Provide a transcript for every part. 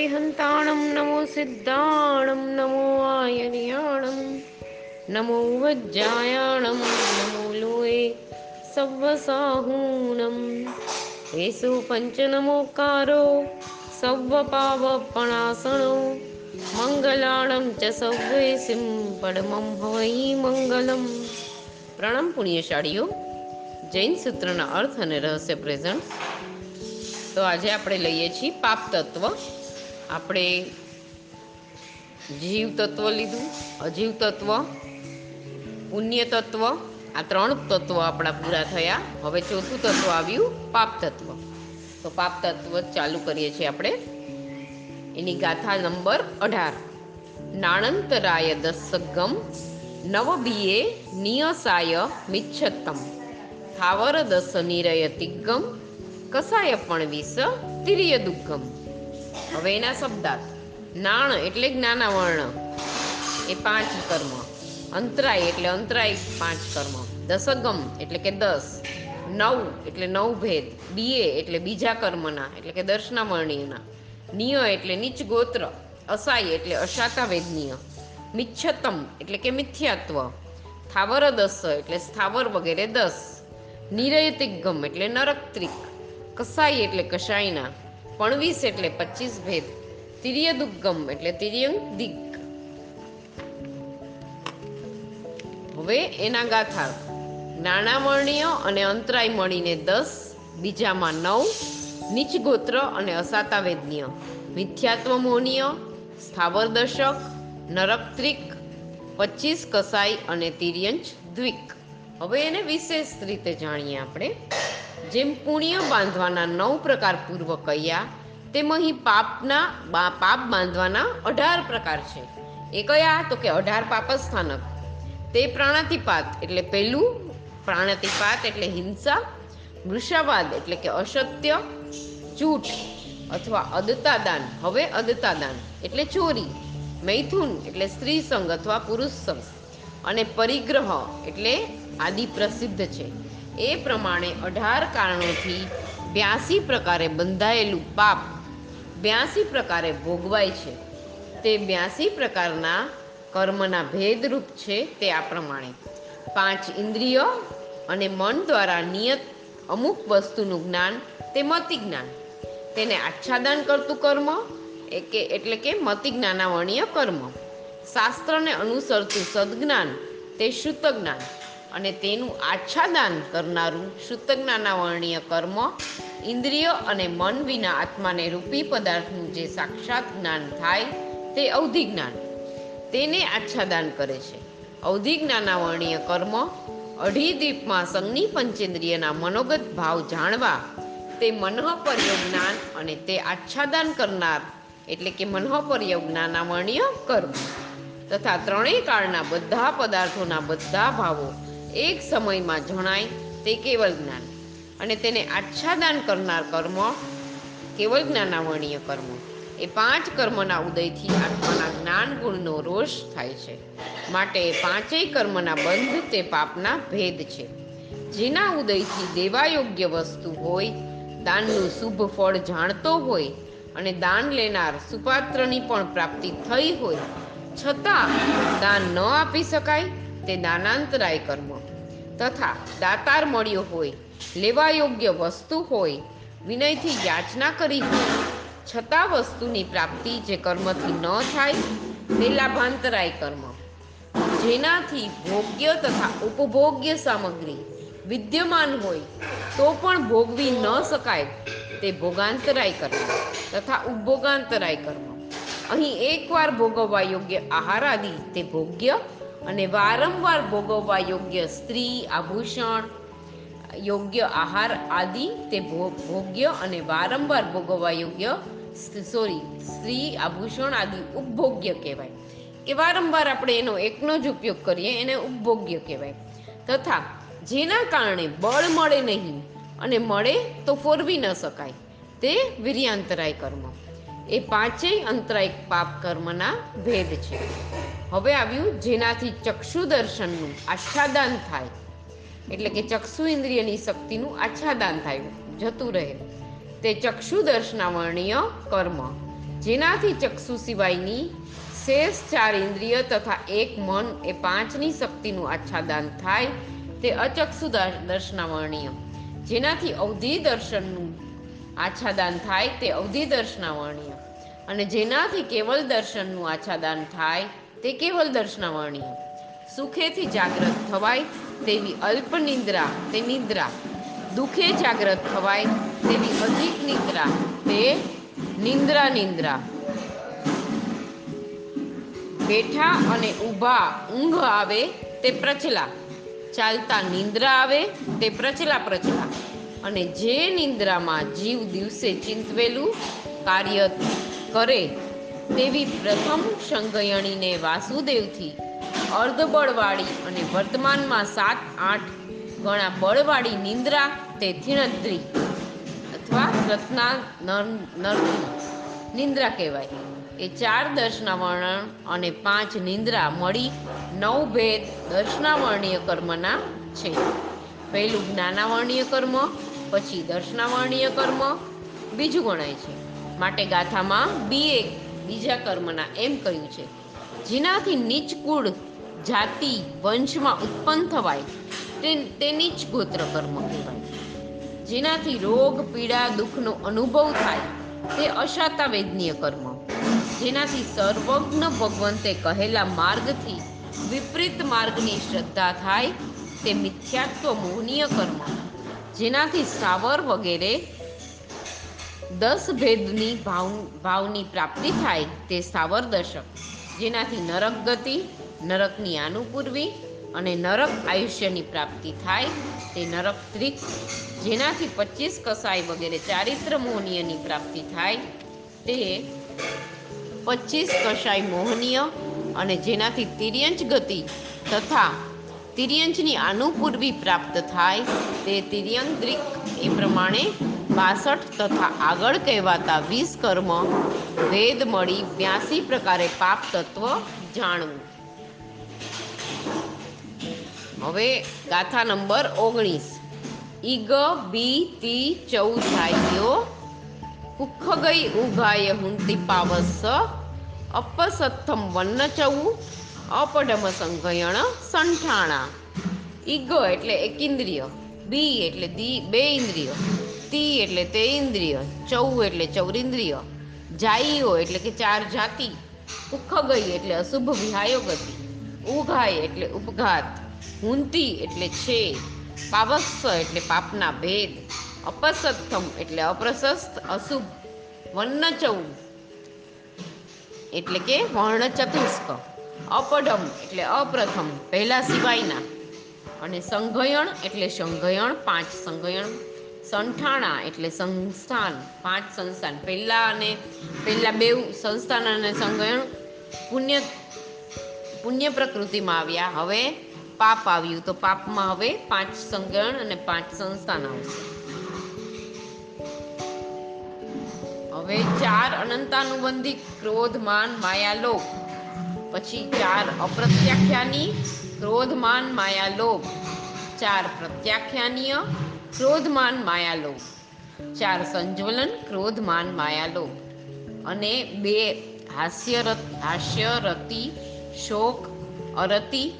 અરિહંતાણમ નમો સિદ્ધાણમ નમો આયનિયાણમ નમો વજ્જાયાણમ નમો લોએ સવ્વસાહૂણમ એસો પંચનમોકારો સવ્વપાવપણાસણો મંગલાણમ ચ સવ્વે પડમમ હવૈ મંગલમ પ્રણામ પુણ્યશાળીઓ જૈન સૂત્રના અર્થ અને રહસ્ય પ્રેઝન્ટ તો આજે આપણે લઈએ છીએ પાપ તત્વ આપણે જીવ તત્વ લીધું અજીવ તત્વ પુણ્ય તત્વ આ ત્રણ તત્વ આપણા પૂરા થયા. હવે ચોથું તત્વ આવ્યું પાપ તત્વ તો પાપ તત્વ ચાલુ કરીએ છીએ આપણે. એની ગાથા નંબર અઢાર. નાણંતરાય દસગમ, નવબીએ નિયસાય મિચ્છતમ થાવર દસ નિરય તિગ્ગમ, કસાય પણ વિષ તિર્ય દુગ્ગમ. હવે એના શબ્દાર્થ. નાણ એટલે જ્ઞાના વર્ણ એ પાંચ કર્મ. અંતરાય એટલે અંતરાય પાંચ કર્મ. દસગમ એટલે કે દસ. નવ એટલે નવ ભેદ બીએ એટલે બીજા કર્મના, એટલે કે દર્શના વર્ણીયના નિય એટલે નીચ ગોત્ર અસાય એટલે અશાતા વેદનીય મિચ્છતમ એટલે કે મિથ્યાત્વ. થાવર દસ એટલે સ્થાવર વગેરે દસ. નિરયતિગમ એટલે નરકત્રિક. કસાઈ એટલે કસાઈના પણવીસ એટલે પચીસ ભેદ. તિર્યદુગમ એટલે તિર્યંગ દિગ હવે એના ગાથા. નાણાવર્ણીય અને અંતરાય મળીને દસ, બીજામાં નવ નીચ ગોત્ર અને અસાતા વેદનીય મિથ્યાત્વ મોનીય સ્થાવરદર્શક નરકત્રિક પચીસ કસાઈ અને તિર્યંચ દ્વિક. હવે એને વિશેષ રીતે જાણીએ આપણે. જેમ પુણ્ય બાંધવાના નવ પ્રકાર પૂર્વ કયા, તેમ અહીં પાપના પાપ બાંધવાના અઢાર પ્રકાર છે. એ કયા? તો કે અઢાર પાપસ્થાનક. તે પ્રાણાતિપાત એટલે પહેલું પ્રાણાતિપાત એટલે હિંસા મૃષાવાદ એટલે કે અસત્ય, જૂઠ અથવા અદતાદાન. હવે અદતાદાન એટલે ચોરી, મૈથુન એટલે સ્ત્રી સંગ અથવા પુરુષ સંગ અને પરિગ્રહ એટલે આદિ પ્રસિદ્ધ છે. એ પ્રમાણે અઢાર કારણોથી બ્યાસી પ્રકારે બંધાયેલું પાપ બ્યાસી પ્રકારે ભોગવાય છે. તે બ્યાસી પ્રકારના કર્મના ભેદરૂપ છે તે આ પ્રમાણે. પાંચ ઇન્દ્રિયો અને મન દ્વારા નિયત અમુક વસ્તુનું જ્ઞાન તે મતિ જ્ઞાન. તેને આચ્છાદન કરતું કર્મ કે એટલે કે મતિ જ્ઞાનાવર્ણીય કર્મ. શાસ્ત્રને અનુસરતું સદજ્ઞાન તે શુદ્ધ જ્ઞાન અને તેનું આચ્છાદાન કરનારું શુદ્ધ જ્ઞાનાવર્ણીય કર્મ ઇન્દ્રિય અને મન વિના આત્માને રૂપી પદાર્થનું જે સાક્ષાત જ્ઞાન થાય તે અવધિ જ્ઞાન. તેને આચ્છાદાન કરે છે. અવધિ જ્ઞાનાવર્ણીય કર્મ અઢી દ્વીપમાં સંગની પંચેન્દ્રિયના મનોગત ભાવ જાણવા, તે મનઃપર્ય જ્ઞાન અને તે આચ્છાદાન કરનાર, એટલે કે મનઃપર્ય જ્ઞાનાવર્ણીય કર્મ, તથા ત્રણેય કાળના બધા પદાર્થોના બધા ભાવો એક સમયમાં જણાય તે કેવળ જ્ઞાન. અને તેને આચ્છાદાન કરનાર કર્મ કેવળ જ્ઞાનાવર્ણીય કર્મ. એ પાંચ કર્મના ઉદયથી આત્માના જ્ઞાન ગુણનો રોષ થાય છે. માટે પાંચેય કર્મના બંધ તે પાપના ભેદ છે. જેના ઉદયથી દેવાયોગ્ય વસ્તુ હોય, દાનનું શુભ ફળ જાણતો હોય અને દાન લેનાર સુપાત્રની પણ પ્રાપ્તિ થઈ હોય, છતાં દાન ન આપી શકાય તે દાનાંતરાય કર્મ. તથા દાતાર મળ્યો હોય, લેવા યોગ્ય વસ્તુ હોય, વિનયથી યાચના કરી હોય, છતાં વસ્તુની પ્રાપ્તિ જે કર્મથી ન થાય, તે લાભાંતરાય કર્મ. જેનાથી ભોગ્ય તથા ઉપભોગ્ય સામગ્રી વિદ્યમાન હોય, તો પણ ભોગવી ન શકાય, તે ભોગાંતરાય કર્મ તથા ઉપભોગાંતરાય કર્મ. અહીં એકવાર ભોગવવા યોગ્ય આહાર આદિ, તે ભોગ્ય અને વારંવાર ભોગવવા યોગ્ય સ્ત્રી, આભૂષણ, યોગ્ય આહાર આદિ તે ભોગ્ય અને વારંવાર ભોગવવા યોગ્ય સોરી સ્ત્રી, આભૂષણ આદિ ઉપભોગ્ય કહેવાય. કે વારંવાર આપણે એનો એકનો જ ઉપયોગ કરીએ, એને ઉપભોગ્ય કહેવાય. તથા જેના કારણે બળ મળે નહીં અને મળે તો ફોરવી ન શકાય. તે વીર્યાંતરાય કર્મ. એ પાંચેય અંતરાય પાપ કર્મના ભેદ છે. હવે આવ્યું જેનાથી ચક્ષુ દર્શનનું આચ્છાદાન થાય. એટલે કે ચક્ષુ ઇન્દ્રિયની શક્તિનું આચ્છાદાન થાય. જતું રહે. તે ચક્ષુ દર્શનાવર્ણીય કર્મ. જેનાથી ચક્ષુ સિવાયની શેષ ચાર ઇન્દ્રિય તથા એક મન એ પાંચની શક્તિનું આચ્છાદાન થાય તે અચક્ષુ દર્શનાવર્ણીય જેનાથી અવધિ દર્શનનું આચ્છાદન થાય તે અવધિ દર્શનાવર્ણીય. અને જેનાથી કેવલ દર્શનનું આચ્છાદાન થાય તે કેવલ દર્શનાવર્ણીય. સુખેથી જાગ્રત થવાય તેવી અલ્પ નિંદ્રા તે નિદ્રા. દુઃખે જાગ્રત થવાય તેવી અધિક નિદ્રા તે નિંદ્રા નિંદ્રા બેઠા અને ઊભા ઊંઘ આવે તે પ્રચલા. ચાલતા નિંદ્રા આવે તે પ્રચલા પ્રચલા. અને જે નિંદ્રામાં જીવ દિવસે ચિંતવેલું કાર્ય કરે તેવી પ્રથમ સંગયણીને વાસુદેવથી અર્ધબળવાળી અને વર્તમાનમાં સાત, આઠ ગણા બળવાળી નિંદ્રા તે થીણદ્રી અથવા રત્ના નર- નરકી નિંદ્રા કહેવાય. એ ચાર દર્શનાવર્ણ અને પાંચ નિંદ્રા મળી નવ ભેદ દર્શનાવર્ણીય કર્મના છે. પહેલું જ્ઞાનાવર્ણીય કર્મ પછી દર્શનાવર્ણીય કર્મ બીજું ગણાય છે. માટે ગાથામાં બી એક બીજા કર્મના એમ કહ્યું છે. જેનાથી નીચ કુળ જાતિ વંશમાં ઉત્પન્ન થવાય, તે તે નીચ ગોત્ર કર્મ કહેવાય. જેનાથી રોગ, પીડા, દુઃખનો અનુભવ થાય, તે અશાતા વેદનીય કર્મ. જેનાથી સર્વજ્ઞ ભગવંતે કહેલા માર્ગથી વિપરીત માર્ગની શ્રદ્ધા થાય, તે મિથ્યાત્વ મોહનીય કર્મ. જેનાથી સાવર વગેરે દસ ભેદની ભાવ, ભાવની પ્રાપ્તિ થાય તે સાવર દશક જેનાથી નરક ગતિ, નરકની આનુપૂર્વી અને નરક આયુષ્યની પ્રાપ્તિ થાય તે નરક ત્રિક, જેનાથી પચીસ કસાઈ વગેરે ચારિત્ર મોહનીયની પ્રાપ્તિ થાય તે પચીસ કસાઈ મોહનીય અને જેનાથી તિર્યંચ ગતિ તથા તિર્યંચની આનુપૂર્વી પ્રાપ્ત થાય. તે તિર્યંદ્રિક એ પ્રમાણે બાસઠ તથા આગળ કહેવાતા વીસ કર્મ વેદ મળી બ્યાસી પ્રકારે પાપ તત્વ જાણવું. હવે ગાથા નંબર ઓગણીસ. ઈગ, બી, તી ચૌધાયો કુખ ગઈ ઉઘાય હુંતી પાવસ. અપસથમ વન્ન ચૌ અપડમ સંઘયણ સંઠાણા. ઈગો એટલે એક ઇન્દ્રિય, બી એટલે દી, બે ઇન્દ્રિય, તી એટલે તે ઇન્દ્રિય, ચૌ એટલે ચૌરિન્દ્રિય, જાઈઓ એટલે કે ચાર જાતિ, ઉખગઈ એટલે અશુભ વિહાયો ગતિ, ઉઘાય એટલે ઉપઘાત, હુંતી એટલે છે પાવસ્સ એટલે પાપના ભેદ, અપસત્થમ એટલે અપ્રશસ્ત અશુભ વન્ન ચૌ એટલે કે વર્ણ ચતુષ્ક અપડમ એટલે અપ્રથમ, પહેલા સિવાયના. અને સંઘયણ એટલે સંઘયણ, પાંચ સંઘયણ. સંઠાણા એટલે સંસ્થાન, પાંચ સંસ્થાન. પહેલા અને પહેલા બે સંસ્થાન અને સંઘયણ પુણ્ય પુણ્ય પ્રકૃતિમાં આવ્યા. હવે પાપ આવ્યું. તો પાપમાં હવે પાંચ સંગણ અને પાંચ સંસ્થાન આવશે. હવે ચાર અનંતાનુબંધી ક્રોધ માન માયા લોભ પછી ચાર અપ્રત્યાખ્યાની, ક્રોધમાન માયાલોભ. ચાર પ્રત્યાખ્યાનીય, ક્રોધમાન માયાલોભ. ચાર સંજ્વલન, ક્રોધમાન માયાલોભ. અને બે હાસ્યરત, હાસ્યરતિ, શોક, અરતિ,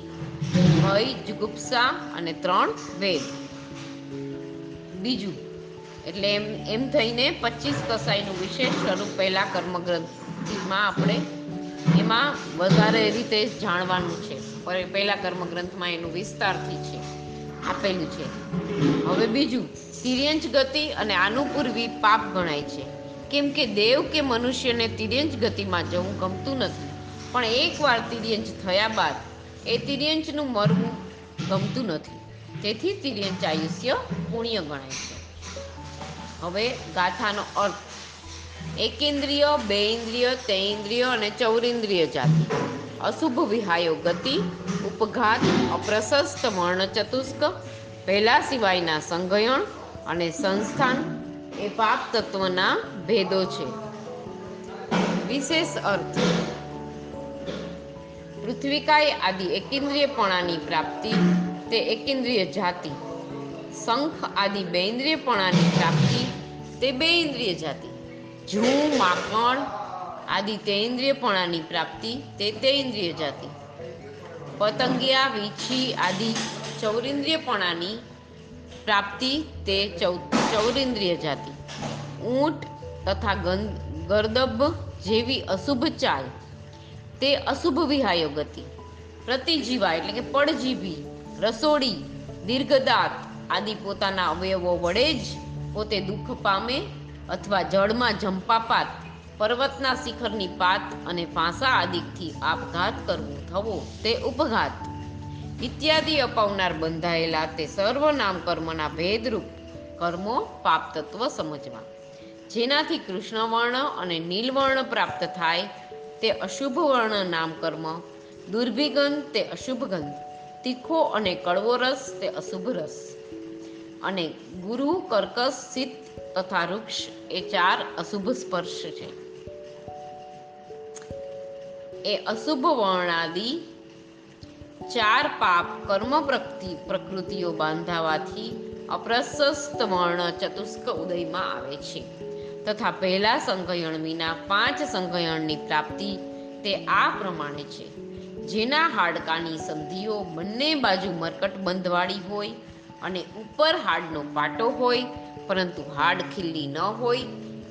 ભય, જુગુપ્સા અને ત્રણ વેદ. બીજું, એટલે એમ એમ થઈને પચીસ કસાઈનું વિશેષ સ્વરૂપ પહેલાં કર્મગ્રંથમાં આપણે એમાં વધારે રીતે જાણવાનું છે. પહેલા કર્મગ્રંથમાં એનું વિસ્તારથી છે, આપેલું છે. હવે બીજું તિર્યંચ ગતિ અને આનુપૂર્વી પાપ ગણાય છે. કેમ કે દેવ કે મનુષ્યને તિર્યંચ ગતિમાં જવું ગમતું નથી. પણ એકવાર તિર્યંચ થયા બાદ એ તિર્યંચનું મરવું ગમતું નથી. તેથી તિર્યંચ આયુષ્ય પુણ્ય ગણાય છે. હવે ગાથાનો અર્થ એકેન્દ્રિય, બે ઇન્દ્રિય તે ઇન્દ્રિય અને ચૌરિન્દ્રિય જાતિ. અશુભ વિહાયો ગતિ, ઉપઘાત, અપ્રશસ્ત વર્ણ ચતુષ્ક પહેલા સિવાયના સંગયણ અને સંસ્થાન એ પાપ તત્વના ભેદો છે. વિશેષ અર્થ. પૃથ્વીકાય આદિ એકેન્દ્રિયપણાની પ્રાપ્તિ, તે એકેન્દ્રિય જાતિ. શંખ આદિ બેન્દ્રિયપણાની પ્રાપ્તિ, તે બે ઇન્દ્રિય જાતિ. જૂ માખણ આદિ તેન્દ્રિયપણાની પ્રાપ્તિ, તે તેન્દ્રિય જાતિ. પતંગિયા, વીછી, આદિ ચૌરિન્દ્રિયપણાની પ્રાપ્તિ, તે ચૌ, ચૌરિન્દ્રિય જાતિ. ઊંટ તથા ગં- ગર્દભ જેવી અશુભ ચાલ, તે અશુભ વિહાયો ગતિ. પ્રતિજીવા એટલે કે પડજીવી, રસોડી, દીર્ઘદાંત, આદિ પોતાના અવયવો વડે જ પોતે દુઃખ પામે અથવા જળમાં જંપાપાત, પર્વતના શિખરની પાત અને ફાંસા આદિકથી આપઘાત કરવો થવો તે ઉપઘાત. ઇત્યાદિ અપાવનાર બંધાયેલા તે સર્વ નામ કર્મના ભેદરૂપ કર્મો પાપ તત્વ સમજવા. જેનાથી કૃષ્ણવર્ણ અને નીલવર્ણ પ્રાપ્ત થાય તે અશુભ વર્ણ નામ કર્મ દુર્ભિગંધ તે અશુભ ગંધ તીખો અને કડવો રસ તે અશુભ રસ. અને ગુરુ કર્કશ સિત તથા વૃક્ષ એ ચાર અશુભ સ્પર્શ છે. એ અશુભ વર્ણાદિ ચાર પાપ કર્મ પ્રકૃતિ, પ્રકૃતિઓ બાંધાવાથી અપ્રશસ્ત વર્ણ ચતુષ્ક ઉદયમાં આવે છે. તથા પહેલા સંકયણ વિના પાંચ સંકયણની પ્રાપ્તિ તે આ પ્રમાણે છે. જેના હાડકાની સંધિઓ બંને બાજુ મરકટ બંધવાળી હોય અને ઉપર હાડનો પાટો હોય, પરંતુ હાડ ખીલ્લી ન હોય,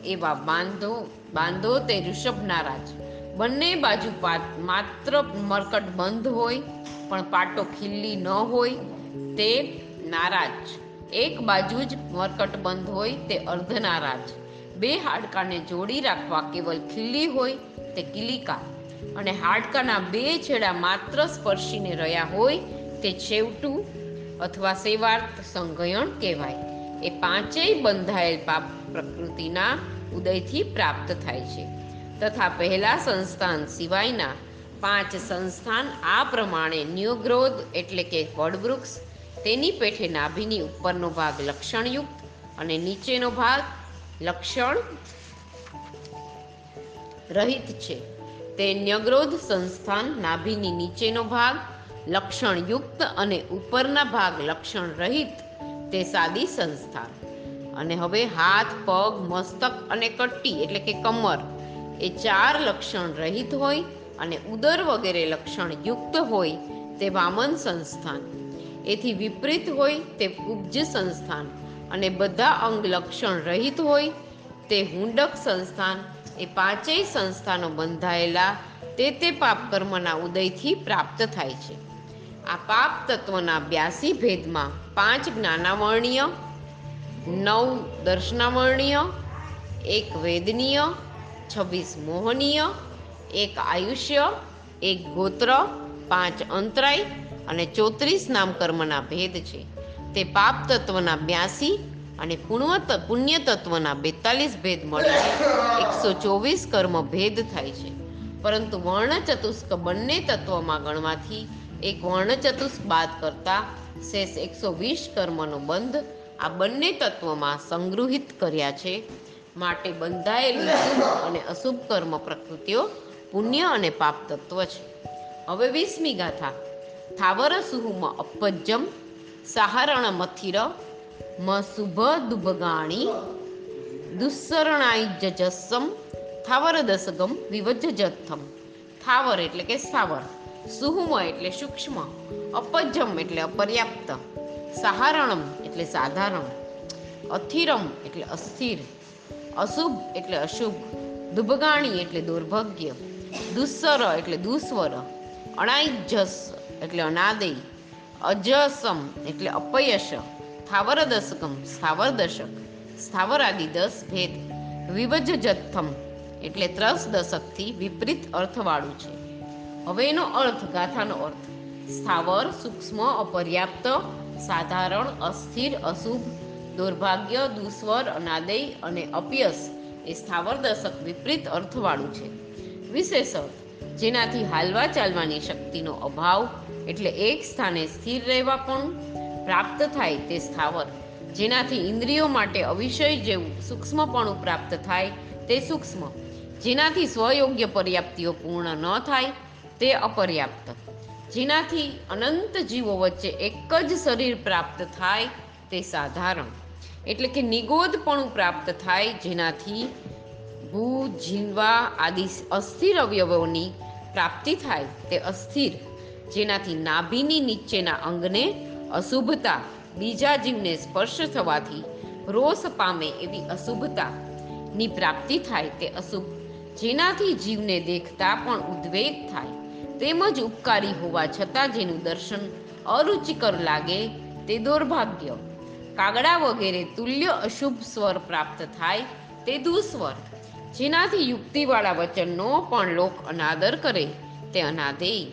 એવા બાંધો બાંધો તે ઋષભના રાજ. બંને બાજુ માત્ર મરકટ બંધ હોય, પણ પાટો ખીલ્લી ન હોય, તે નારાજ. એક બાજુ જ મરકટ બંધ હોય, તે અર્ધ નારાજ બે હાડકાને જોડી રાખવા કેવલ ખીલ્લી હોય, તે કિલિકા. અને હાડકાના બે છેડા માત્ર સ્પર્શીને રહ્યા હોય, તે છેવટું અથવા સેવાર્થ સંગયણ કહેવાય. એ પાંચેય બંધાયેલ પાપ પ્રકૃતિના ઉદયથી પ્રાપ્ત થાય છે. તથા પહેલા સંસ્થાન સિવાયના પાંચ સંસ્થાન આ પ્રમાણે ન્યુગ્રોધ એટલે કે વડવૃક્ષ, તેની પેઠે નાભીની ઉપરનો ભાગ લક્ષણયુક્ત અને નીચેનો ભાગ લક્ષણ રહિત છે. તે ન્યગ્રોધ સંસ્થાન નાભીની નીચેનો ભાગ લક્ષણયુક્ત અને ઉપરના ભાગ લક્ષણ રહિત તે સાદી સંસ્થા. અને હવે હાથ, પગ, મસ્તક અને કટ્ટી એટલે કે કમર એ ચાર લક્ષણ રહિત હોય અને ઉદર વગેરે લક્ષણ યુક્ત હોય તે વામન સંસ્થાન. એથી વિપરીત હોય તે ઉપજ સંસ્થાન. અને બધા અંગ લક્ષણ રહિત હોય તે હુંડક સંસ્થાન. એ પાંચેય સંસ્થાનો બંધાયેલા તે તે પાપ કર્મના ઉદયથી પ્રાપ્ત થાય છે. આ પાપ તત્વના બ્યાસી ભેદમાં પાંચ જ્ઞાનાવર્ણીય, નવ દર્શનાવર્ણીય, એક વેદનીય, છવ્વીસ મોહનીય, એક આયુષ્ય, એક ગોત્ર, પાંચ અંતરાય અને ચોત્રીસ નામ કર્મના ભેદ છે. તે પાપ તત્વના બ્યાસી અને પુણ્ય તત્વના બેતાલીસ ભેદ મળે એકસો ચોવીસ કર્મ ભેદ થાય છે. પરંતુ વર્ણચતુષ્ક બંને તત્વમાં ગણવાથી એક વર્ણચતુષ્ક બાદ કરતા શેષ એકસો વીસ કર્મનો બંધ આ બંને તત્વમાં સંગૃહિત કર્યા છે. માટે બંધાયેલી શુભ અને અશુભ કર્મ પ્રકૃતિઓ પુણ્ય અને પાપ તત્વ છે. હવે વીસમી ગાથા. થાવર સુહુમ અપજ્જમ, સાહરણ મથિર, મ શુભ દુભગાણી દુસ્સરણાઈ જજસ્સમ થાવર દસગમ વિવજ જથમ થાવર એટલે કે સ્થાવર સુહુમ એટલે સૂક્ષ્મ અપજ્જમ એટલે અપર્યાપ્ત સહારણમ એટલે સાધારણ અથિરમ એટલે અસ્થિર અશુભ એટલે અશુભ દુભગાણી એટલે દુર્ભાગ્ય દુસ્સર એટલે દુસ્વર અણાઈજસ એટલે અનાદય અજસમ એટલે અપયશ સ્થાવર દશકમ સ્થાવર દશક સ્થાવર આદિ દસ ભેદ વિવજ જથ્થમ એટલે ત્રસ દશકથી વિપરીત અર્થવાળું છે. હવે એનો અર્થ ગાથાનો અર્થ, સ્થાવર, સૂક્ષ્મ, અપર્યાપ્ત, સાધારણ, અસ્થિર, અશુભ, દુર્ભાગ્ય દુસ્વર અનાદય અને અપ્યસ એ સ્થાવર દશક વિપરીત અર્થવાળું છે. વિશેષ અર્થ જેનાથી હાલવા ચાલવાની શક્તિનો અભાવ એટલે એક સ્થાને સ્થિર રહેવા પણ પ્રાપ્ત થાય તે સ્થાવર, જેનાથી ઇન્દ્રિયો માટે અવિષય જેવું સૂક્ષ્મપણું પ્રાપ્ત થાય તે સૂક્ષ્મ. જેનાથી સ્વયોગ્ય પર્યાપ્તિઓ પૂર્ણ ન થાય, તે અપર્યાપ્ત. જેનાથી અનંત જીવો વચ્ચે એક જ શરીર પ્રાપ્ત થાય, તે સાધારણ. એટલે કે નિગોદપણું પ્રાપ્ત થાય, જેનાથી ભૂ જીવા આદિ અસ્થિર અવયવોની પ્રાપ્તિ થાય, તે અસ્થિર. જેનાથી નાભીની નીચેના અંગને અશુભતા, બીજા જીવને સ્પર્શ થવાથી રોષ પામે એવી અશુભતા. ની પ્રાપ્તિ થાય, તે અશુભ જેનાથી જીવને દેખતા પણ ઉદ્વેગ થાય. તેમજ ઉપકારી હોવા છતાં જેનું દર્શન અરુચિકર લાગે તે દુર્ભાગ્ય. કાગડા વગેરે તુલ્ય અશુભ સ્વર પ્રાપ્ત થાય તે દુસ્વર. જેનાથી યુક્તિવાળા વચનનો પણ લોક અનાદર કરે તે અનાદેય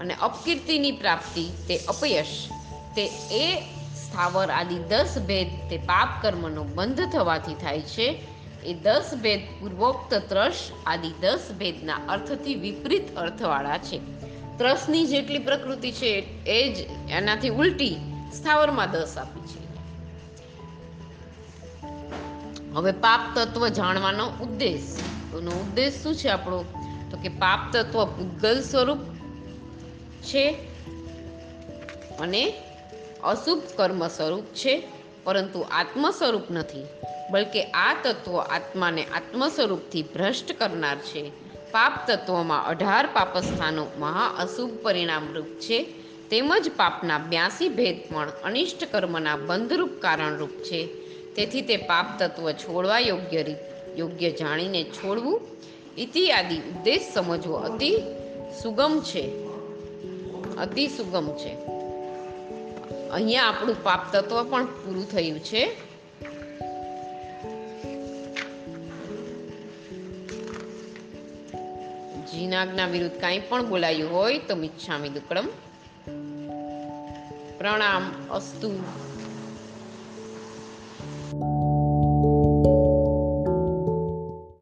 અને અપકીર્તિની પ્રાપ્તિ તે અપયશ. તે એ સ્થાવર આદિ દસ ભેદ તે પાપ કર્મનો બંધ થવાથી થાય છે એ દસ ભેદ પૂર્વોક્ત ત્રસ આદિ દસ ભેદના અર્થથી વિપરીત અર્થવાળા છે. ત્રસની જેટલી પ્રકૃતિ છે, એ જ એનાથી ઉલટી સ્થાવરમાં દસ આપી છે. હવે પાપ તત્વ જાણવાનો ઉદ્દેશ. એનો ઉદ્દેશ શું છે આપણો? તો કે પાપ તત્વ પૂતગલ સ્વરૂપ છે અને અશુભ કર્મ સ્વરૂપ છે, પરંતુ આત્મ સ્વરૂપ નથી. બલકે આ તત્વો આત્માને આત્મ સ્વરૂપથી ભ્રષ્ટ કરનાર છે. પાપ તત્વોમાં અઢાર પાપસ્થાનો મહા અશુભ પરિણામરૂપ છે. તેમજ પાપના બ્યાસી ભેદ પણ અનિષ્ટ કર્મના બંધરૂપ કારણરૂપ છે. તેથી તે પાપ તત્વ છોડવા યોગ્ય રીત, યોગ્ય જાણીને છોડવું ઇતિયાદી ઉદ્દેશ સમજવો અતિ સુગમ છે. અતિ સુગમ છે. અહીંયા આપણું પાપ તત્વ પણ પૂરું થયું છે. જીનાજ્ઞા વિરુદ્ધ કાંઈ પણ બોલાયું હોય તો મિચ્છામી દુક્કડમ પ્રણામ અસ્તુ.